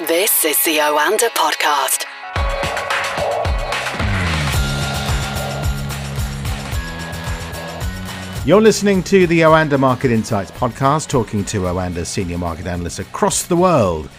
This is the Oanda Podcast. You're listening to the Oanda Market Insights podcast, talking to Oanda's senior market analysts across the world.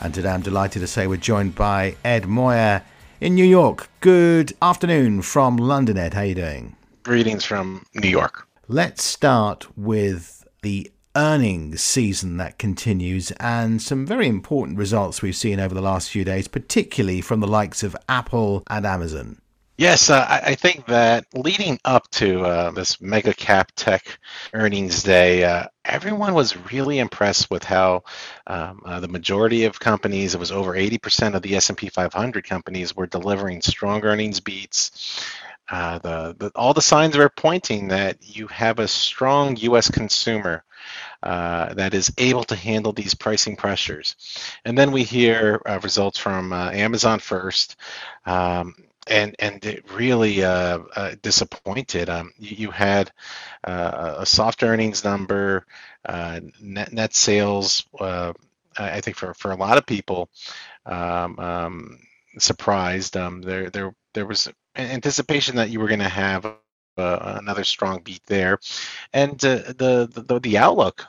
And today I'm delighted to say we're joined by Ed Moya in New York. Good afternoon from London, Ed. How are you doing? Greetings from New York. Let's start with the earnings season that continues and some very important results we've seen over the last few days, particularly from the likes of Apple and Amazon. Yes, uh, I, think that leading up to uh, this mega cap tech earnings day, uh, everyone was really impressed with how um, uh, the majority of companies, it was over 80% of the S&P 500 companies, were delivering strong earnings beats. Uh, the, the, all the signs are pointing that you have a strong U.S. consumer uh, that is able to handle these pricing pressures. And then we hear uh, results from uh, Amazon first. Um, and and really uh, uh, disappointed. Um, you, you, had uh, a soft earnings number, net net sales. I think for, for a lot of people, um, um, surprised. Um, there there there was anticipation that you were going to have uh, another strong beat there, and uh, the, the the outlook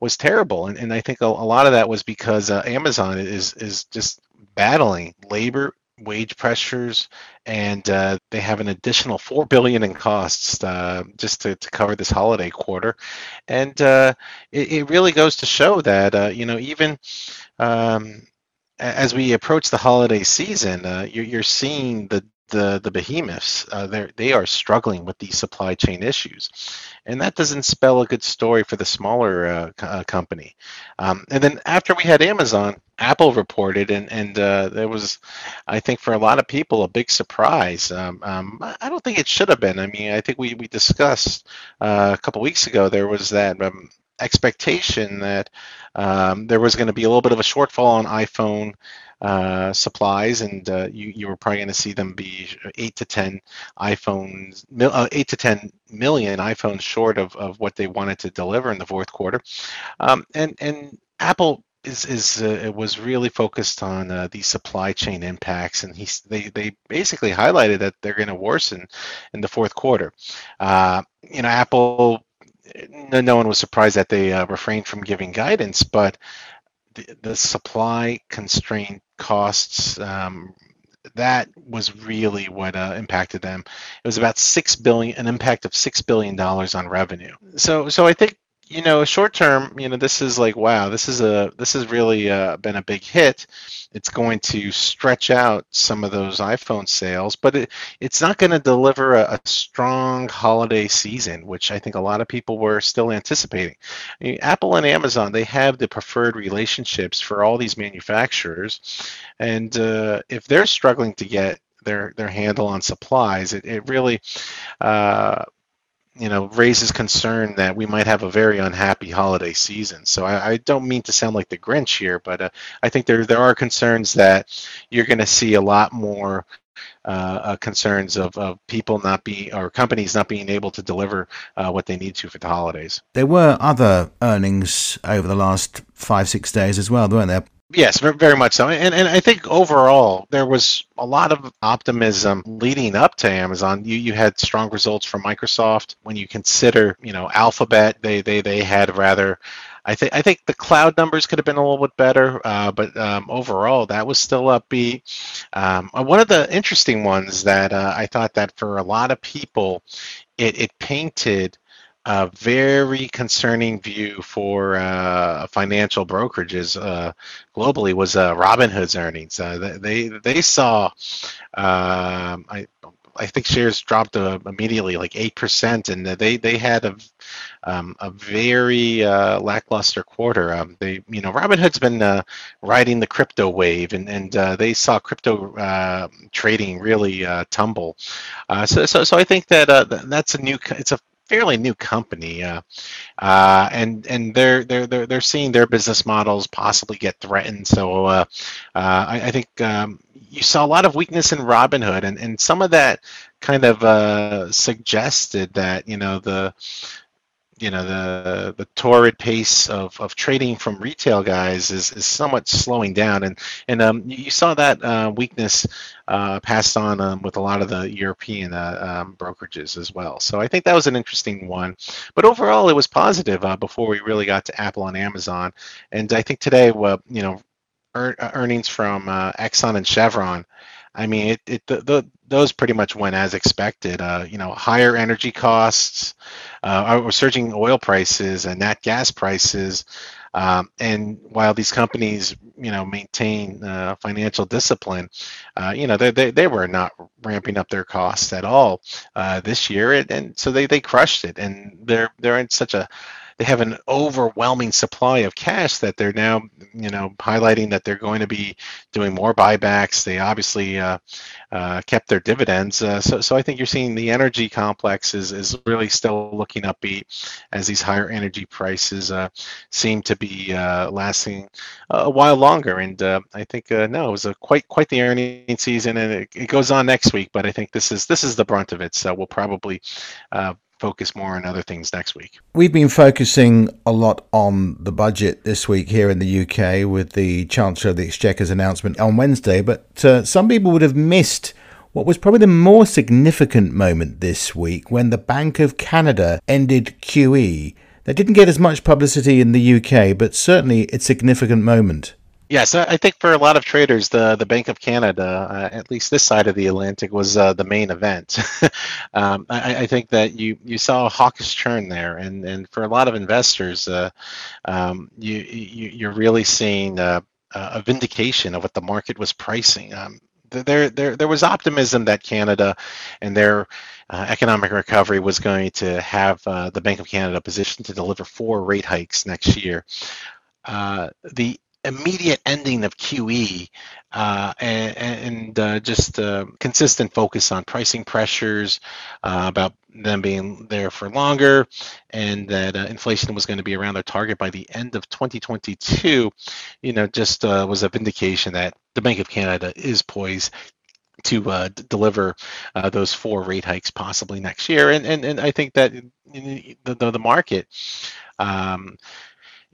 was terrible, and, and I think a, a lot of that was because uh, Amazon is is just battling labor wage pressures and uh, they have an additional four billion in costs uh, just to, to cover this holiday quarter. And uh, it, it, really goes to show that uh, you know even um, as we approach the holiday season uh, you're, you're seeing the the the behemoths uh, they they are struggling with these supply chain issues, and that doesn't spell a good story for the smaller uh, uh, company. Um, and then after we had Amazon, Apple reported, and and uh, there was, I think for a lot of people, a big surprise. Um, um, I don't think it should have been. I mean, I think we we discussed uh, a couple weeks ago there was that um, expectation that um, there was going to be a little bit of a shortfall on iPhone uh, supplies, and uh, you you were probably going to see them be eight to ten iPhones, uh, eight to ten million iPhones short of, of what they wanted to deliver in the fourth quarter, um, and and Apple is is uh, was really focused on uh, these supply chain impacts, and he they they basically highlighted that they're going to worsen in the fourth quarter. Uh, you know, Apple. No, no one was surprised that they uh, refrained from giving guidance, but the, the supply constraint costs um, that was really what uh, impacted them. It was about six billion, an impact of six billion dollars on revenue. So, so I think you know, short term, you know, this is like, wow, this is a this has really uh, been a big hit. It's going to stretch out some of those iPhone sales, but it, it's not going to deliver a, a, strong holiday season, which I think a lot of people were still anticipating. I mean, Apple and Amazon, they have the preferred relationships for all these manufacturers, and uh, if they're struggling to get their their handle on supplies, it, it really uh, you know raises concern that we might have a very unhappy holiday season. So I, I don't mean to sound like the Grinch here, but uh, I think there there are concerns that you're going to see a lot more uh, uh, concerns of, of people not being or companies not being able to deliver uh, what they need to for the holidays. There were other earnings over the last five six days as well, weren't there? Yes, very much so. And, and I think overall, there was a lot of optimism leading up to Amazon. You, you had strong results from Microsoft. When you consider, you know, Alphabet, they, they, they had rather I think I think the cloud numbers could have been a little bit better, uh, but um, overall that was still upbeat. Um, uh, one of the interesting ones that uh, I thought that for a lot of people, it, it painted a very concerning view for uh, financial brokerages uh, globally was uh, Robinhood's earnings. Uh, they they saw, um, I I think shares dropped uh, immediately like eight percent, and they they had a um, a very uh, lackluster quarter. Um, they you know Robinhood's been riding the crypto wave, and and they saw crypto trading really tumble. so so so I think that that's a new it's a fairly new company, uh, uh, and and they're they're they're they're seeing their business models possibly get threatened. So uh, uh I, I, think um, you saw a lot of weakness in Robinhood, and and some of that kind of uh, suggested that you know the you know the the torrid pace of, of trading from retail guys is, is somewhat slowing down. And and um, you saw that uh, weakness uh, passed on um, with a lot of the European uh, um, brokerages as well. So I think that was an interesting one. But overall it was positive uh, before we really got to Apple and Amazon. And I think today well you know er- earnings from uh, Exxon and Chevron I mean, it, it the, the, those pretty much went as expected. Uh, you know, higher energy costs, uh, surging oil prices and nat gas prices, um, and while these companies, you know, maintain uh, financial discipline, uh, you know, they, they, they were not ramping up their costs at all uh, this year, and, and so they, they crushed it, and they're they're in such a they have an overwhelming supply of cash that they're now, you know, highlighting that they're going to be doing more buybacks. They obviously uh, uh, kept their dividends. Uh, so, so I think you're seeing the energy complex is, is really still looking upbeat as these higher energy prices uh, seem to be uh, lasting a while longer. And uh, I think no, it was a quite quite the earning season, and it, it, goes on next week. But I think this is this is the brunt of it. So we'll probably focus more on other things next week. We've been focusing a lot on the budget this week here in the UK with the Chancellor of the Exchequer's announcement on Wednesday, but uh, some people would have missed what was probably the more significant moment this week when the Bank of Canada ended QE. That didn't get as much publicity in the UK, but certainly it's a significant moment. Yes, I think for a lot of traders, the the Bank of Canada, uh, at least this side of the Atlantic, was uh, the main event. um, I, I, think that you you saw a hawkish turn there, and and for a lot of investors, uh, um, you, you you're really seeing a vindication of what the market was pricing. Um, there there there was optimism that Canada and their uh, economic recovery was going to have uh, the Bank of Canada positioned to deliver four rate hikes next year. Uh, the immediate ending of QE uh, and, and uh, just uh, consistent focus on pricing pressures, uh, about them being there for longer, and that uh, inflation was going to be around their target by the end of 2022, you know, just uh, was a vindication that the Bank of Canada is poised to uh, d- deliver uh, those four rate hikes possibly next year. And and, and I think that the, the, the market um,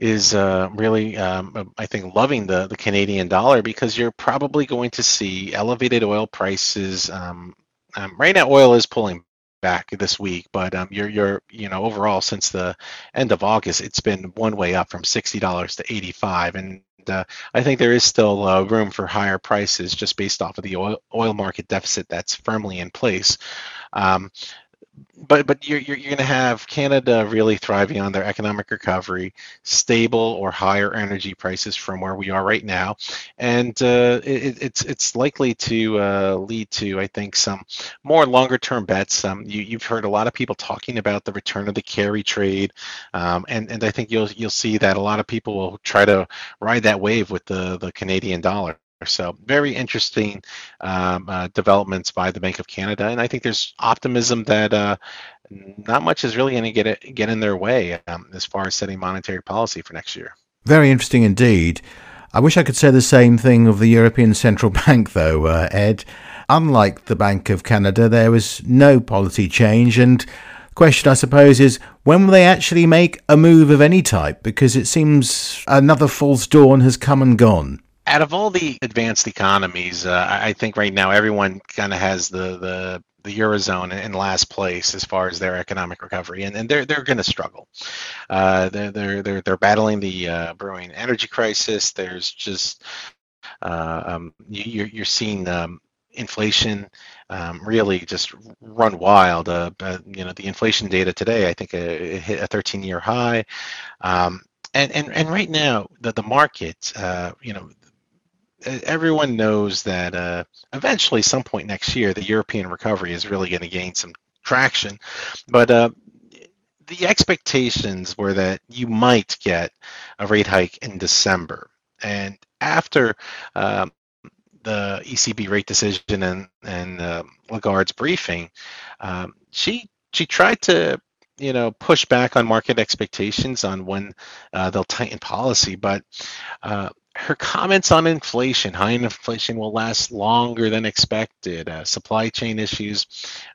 is uh, really, um, I think, loving the, the Canadian dollar because you're probably going to see elevated oil prices. Um, um, right now, oil is pulling back this week, but um, you're you're you know overall since the end of August, it's been one way up from sixty dollars to eighty five, and uh, I think there is still uh, room for higher prices just based off of the oil, oil market deficit that's firmly in place. Um, but but you're you're, you're going to have Canada really thriving on their economic recovery, stable or higher energy prices from where we are right now, and uh, it, it's it's likely to uh, lead to I think some more longer term bets. Um, you you've heard a lot of people talking about the return of the carry trade, um, and and I think you'll you'll see that a lot of people will try to ride that wave with the the Canadian dollar. So very interesting um, uh, developments by the Bank of Canada, and I think there's optimism that uh, not much is really going to get get in their way um, as far as setting monetary policy for next year. Very interesting indeed. I wish I could say the same thing of the European Central Bank, though, uh, Ed. Unlike the Bank of Canada, there was no policy change, and the question, I suppose, is when will they actually make a move of any type? Because it seems another false dawn has come and gone out of all the advanced economies, uh, I think right now everyone kind of has the the the eurozone in last place as far as their economic recovery, and, and they're they're going to struggle. Uh, they're they're they're they're battling the uh, brewing energy crisis. There's just uh, um, you, are you're seeing um, inflation um, really just run wild. Uh, you know the inflation data today, I think uh, it hit a 13-year high. Um, and, and and right now the the market, you know, everyone knows that uh, eventually, some point next year, the European recovery is really going to gain some traction. But uh, the expectations were that you might get a rate hike in December. And after um, the ECB rate decision and, and uh, Lagarde's briefing, um, she she tried to you know push back on market expectations on when uh, they'll tighten policy, but uh, her comments on inflation, high inflation will last longer than expected. Uh, supply chain issues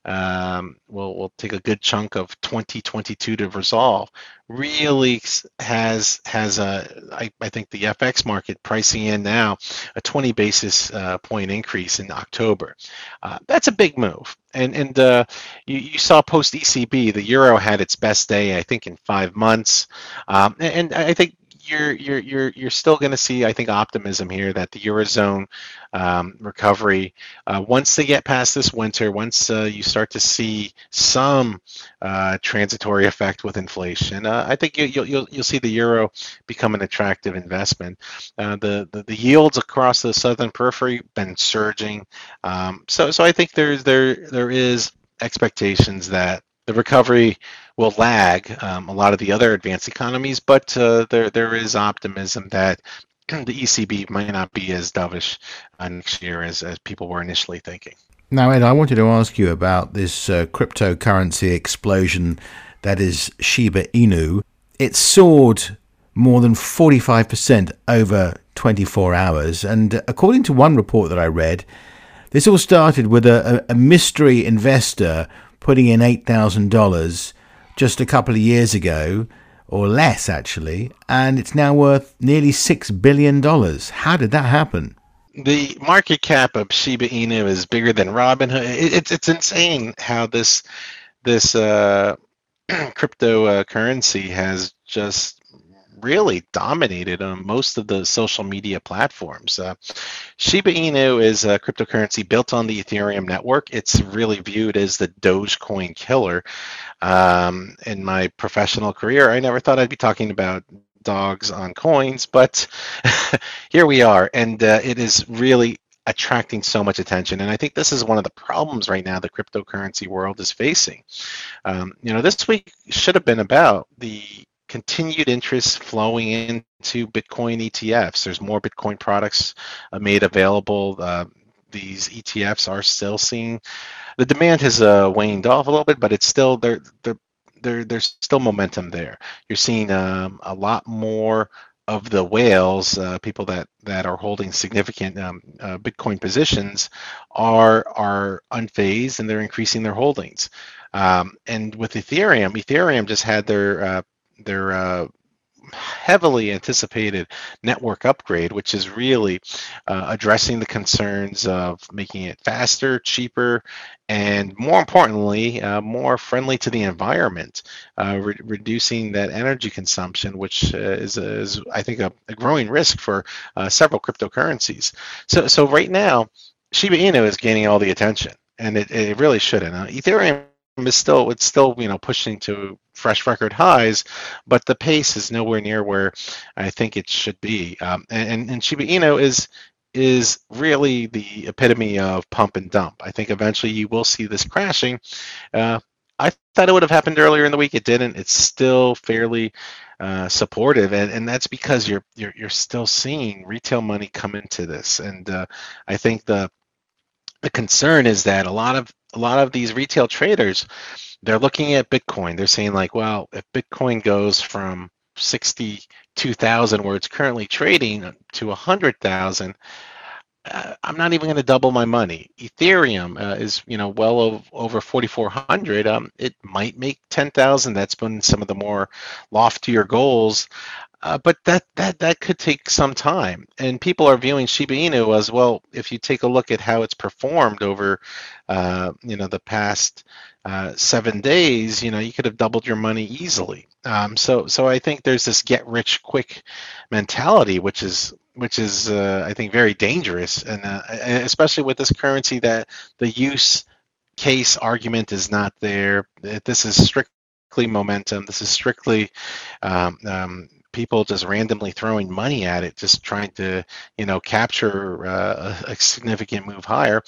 um, will will take a good chunk of 2022 to resolve. Really has has a I, I think the FX market pricing in now a 20 basis uh, point increase in October. Uh, that's a big move. And and uh, you, you saw post ECB the euro had its best day I think in five months. Um, and, and I think you're you're you're you're still going to see, I think, optimism here that the eurozone um, recovery, uh, once they get past this winter, once uh, you start to see some uh, transitory effect with inflation, uh, I think you, will you'll you'll see the euro become an attractive investment. Uh, the, the, the yields across the southern periphery been surging, um, so so I think there's there there is expectations that the recovery will lag um, a lot of the other advanced economies, but uh, there there is optimism that the ECB might not be as dovish uh, next year as, as people were initially thinking. Now, Ed, I wanted to ask you about this uh, cryptocurrency explosion that is Shiba Inu. It soared more than 45% over 24 hours. And according to one report that I read, this all started with a, a mystery investor putting in $8,000 just a couple of years ago, or less actually, and it's now worth nearly $6 billion. How did that happen? The market cap of Shiba Inu is bigger than Robinhood. It's, it's insane how this, this uh, cryptocurrency has just really dominated on most of the social media platforms. Uh, Shiba Inu is a cryptocurrency built on the Ethereum network. It's really viewed as the Dogecoin killer. Um, in my professional career, I never thought I'd be talking about dogs on coins, but here we are, and uh, it is really attracting so much attention. And I think this is one of the problems right now the cryptocurrency world is facing. Um, you know, this week should have been about the continued interest flowing into Bitcoin ETFs. There's more Bitcoin products uh, made available. Uh, these ETFs are still seeing the demand has uh, waned off a little bit, but it's still there. There, there there's still momentum there. You're seeing um, a lot more of the whales, uh, people that that are holding significant um, uh, Bitcoin positions, are are unfazed and they're increasing their holdings. Um, and with Ethereum, Ethereum just had their uh, their uh, heavily anticipated network upgrade, which is really uh, addressing the concerns of making it faster, cheaper, and more importantly, uh, more friendly to the environment, uh, re- reducing that energy consumption, which uh, is, is, I think, a, a growing risk for uh, several cryptocurrencies. So, so right now, Shiba Inu is gaining all the attention, and it, it really shouldn't. Ethereum is still it's still you know pushing to fresh record highs, but the pace is nowhere near where I think it should be. Um, and, and Shiba Inu is is really the epitome of pump and dump. I think eventually you will see this crashing. Uh, I thought it would have happened earlier in the week. It didn't. It's still fairly uh, supportive, and, and that's because you're, you're you're still seeing retail money come into this. And uh, I think the the concern is that a lot of a lot of these retail traders they're looking at Bitcoin. They're saying like, well, if Bitcoin goes from 62,000 where it's currently trading to 100,000, uh, I'm not even going to double my money. Ethereum uh, is, you know, well over, over 4,400. Um, it might make 10,000. That's been some of the more loftier goals. Uh, but that, that that could take some time, and people are viewing Shiba Inu as well. If you take a look at how it's performed over, uh, you know, the past uh, seven days, you know, you could have doubled your money easily. Um, so so I think there's this get rich quick mentality, which is which is uh, I think very dangerous, and uh, especially with this currency that the use case argument is not there. This is strictly momentum. This is strictly um, um, people just randomly throwing money at it, just trying to, you know, capture uh, a, significant move higher.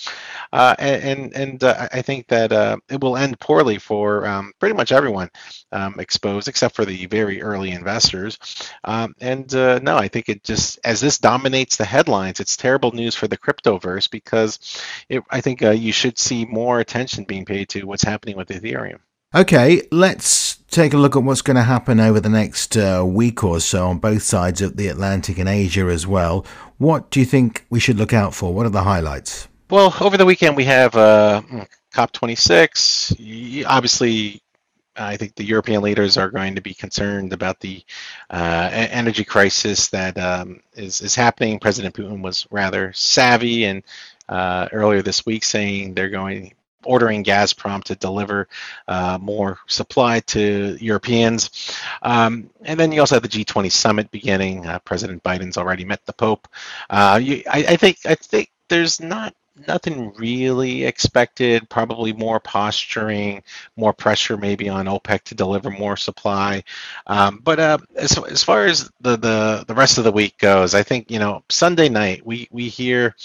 Uh, and and uh, I think that uh, it will end poorly for um, pretty much everyone um, exposed, except for the very early investors. Um, and uh, no, I think it just as this dominates the headlines, it's terrible news for the cryptoverse because it, I think uh, you should see more attention being paid to what's happening with Ethereum. Okay, let's take a look at what's going to happen over the next uh, week or so on both sides of the Atlantic and Asia as well. What do you think we should look out for? What are the highlights? Well, over the weekend we have uh, COP26. Obviously, I think the European leaders are going to be concerned about the uh, energy crisis that um, is is happening. President Putin was rather savvy and uh, earlier this week saying they're going ordering Gazprom to deliver uh, more supply to Europeans. Um, and then you also have the G20 summit beginning. Uh, President Biden's already met the Pope. Uh, you, I, I think I think there's not nothing really expected. Probably more posturing, more pressure maybe on OPEC to deliver more supply. Um, but uh, as, as far as the, the the rest of the week goes, I think you know Sunday night we we hear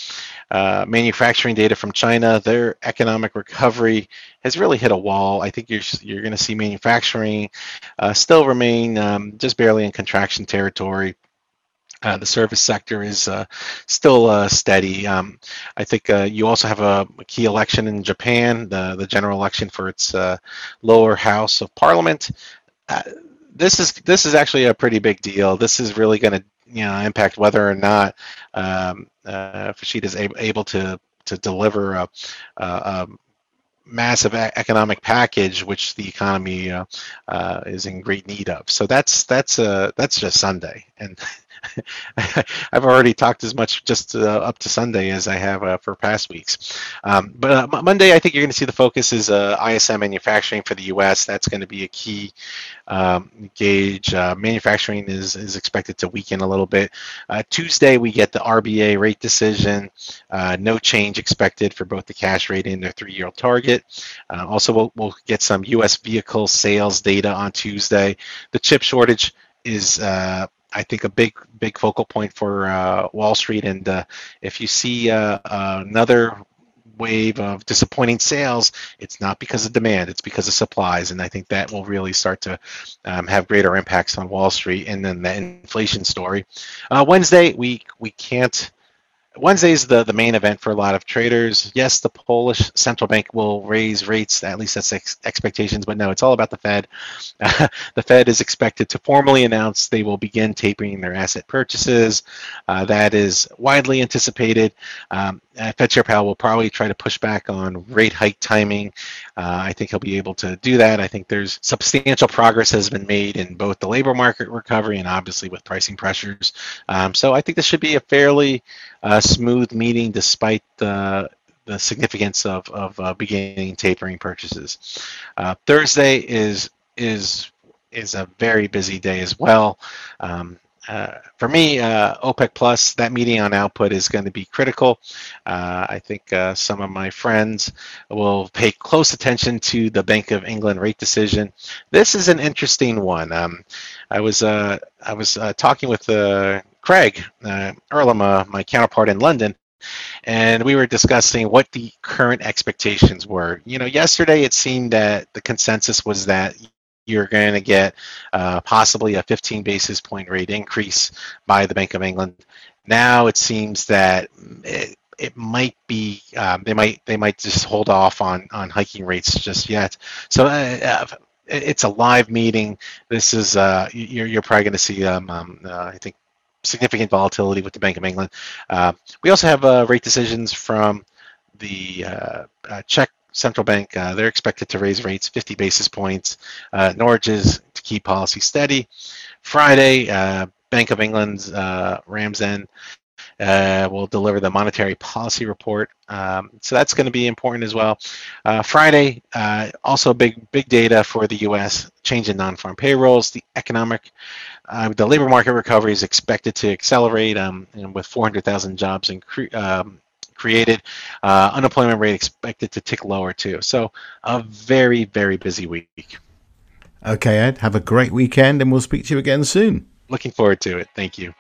uh, manufacturing data from China. Their economic recovery has really hit a wall. I think you're you're going to see manufacturing uh, still remain um, just barely in contraction territory. Uh, the service sector is uh, still uh, steady. Um, I think uh, you also have a, a, key election in Japan, the, the general election for its uh, lower house of parliament. This is this is actually a pretty big deal. This is really going to you know impact whether or not um, Kishida is able, able to to deliver a, a, a massive economic package which the economy uh, uh, is in great need of. So that's that's uh, that's just Sunday, and I've already talked as much just uh, up to Sunday as I have uh, for past weeks. Um, but uh, Monday, I think you're going to see the focus is uh, ISM manufacturing for the U.S. That's going to be a key um, gauge. Uh, manufacturing is, is expected to weaken a little bit. Uh, Tuesday, we get the RBA rate decision. no change expected for both the cash rate and their three-year target. also, we'll, we'll get some U.S. vehicle sales data on Tuesday. The chip shortage is uh, I think a big big focal point for uh, Wall Street. And uh, if you see uh, another wave of disappointing sales, it's not because of demand, it's because of supplies. And I think that will really start to um, have greater impacts on Wall Street. And then the inflation story. Uh, Wednesday, we we can't Wednesday is the, the main event for a lot of traders. Yes, the Polish central bank will raise rates, at least that's ex- expectations, but no, it's all about the Fed. Uh, the Fed is expected to formally announce they will begin tapering their asset purchases. Uh, that is widely anticipated. Um, uh, Fed Chair Powell will probably try to push back on rate hike timing. Uh, I think he'll be able to do that. I think there's substantial progress has been made in both the labor market recovery and obviously with pricing pressures. Um, so I think this should be a fairly uh, smooth meeting despite the the significance of, of uh, beginning tapering purchases. Uh, Thursday is is is a very busy day as well. Um, uh, for me, uh, OPEC Plus, that meeting on output is going to be critical. Uh, I think uh, some of my friends will pay close attention to the Bank of England rate decision. This is an interesting one. Um, I was I was talking with Craig uh, Erlam, my counterpart in London, and we were discussing what the current expectations were. You know, yesterday it seemed that the consensus was that you're going to get uh, possibly a 15 basis point rate increase by the Bank of England. Now it seems that it, it might be um, they might they might just hold off on on hiking rates just yet. So uh, uh it's a live meeting. This is uh, you're you're probably going to see um, um uh, I think significant volatility with the Bank of England. Uh, we also have uh, rate decisions from the Czech central bank, uh, they're expected to raise rates 50 basis points. Uh, Norwich is to keep policy steady. Friday, uh, Bank of England's uh, Ramsden uh, will deliver the monetary policy report. Um, so that's going to be important as well. Uh, Friday, uh, also big big data for the U.S. Change in non-farm payrolls. The economic, uh, the labor market recovery is expected to accelerate, um, and with 400,000 jobs incre- um, created. Uh, unemployment rate expected to tick lower too. So a very, very busy week. Okay, Ed, have a great weekend and we'll speak to you again soon. Looking forward to it. Thank you.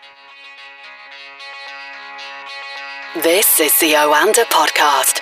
This is the Oanda Podcast.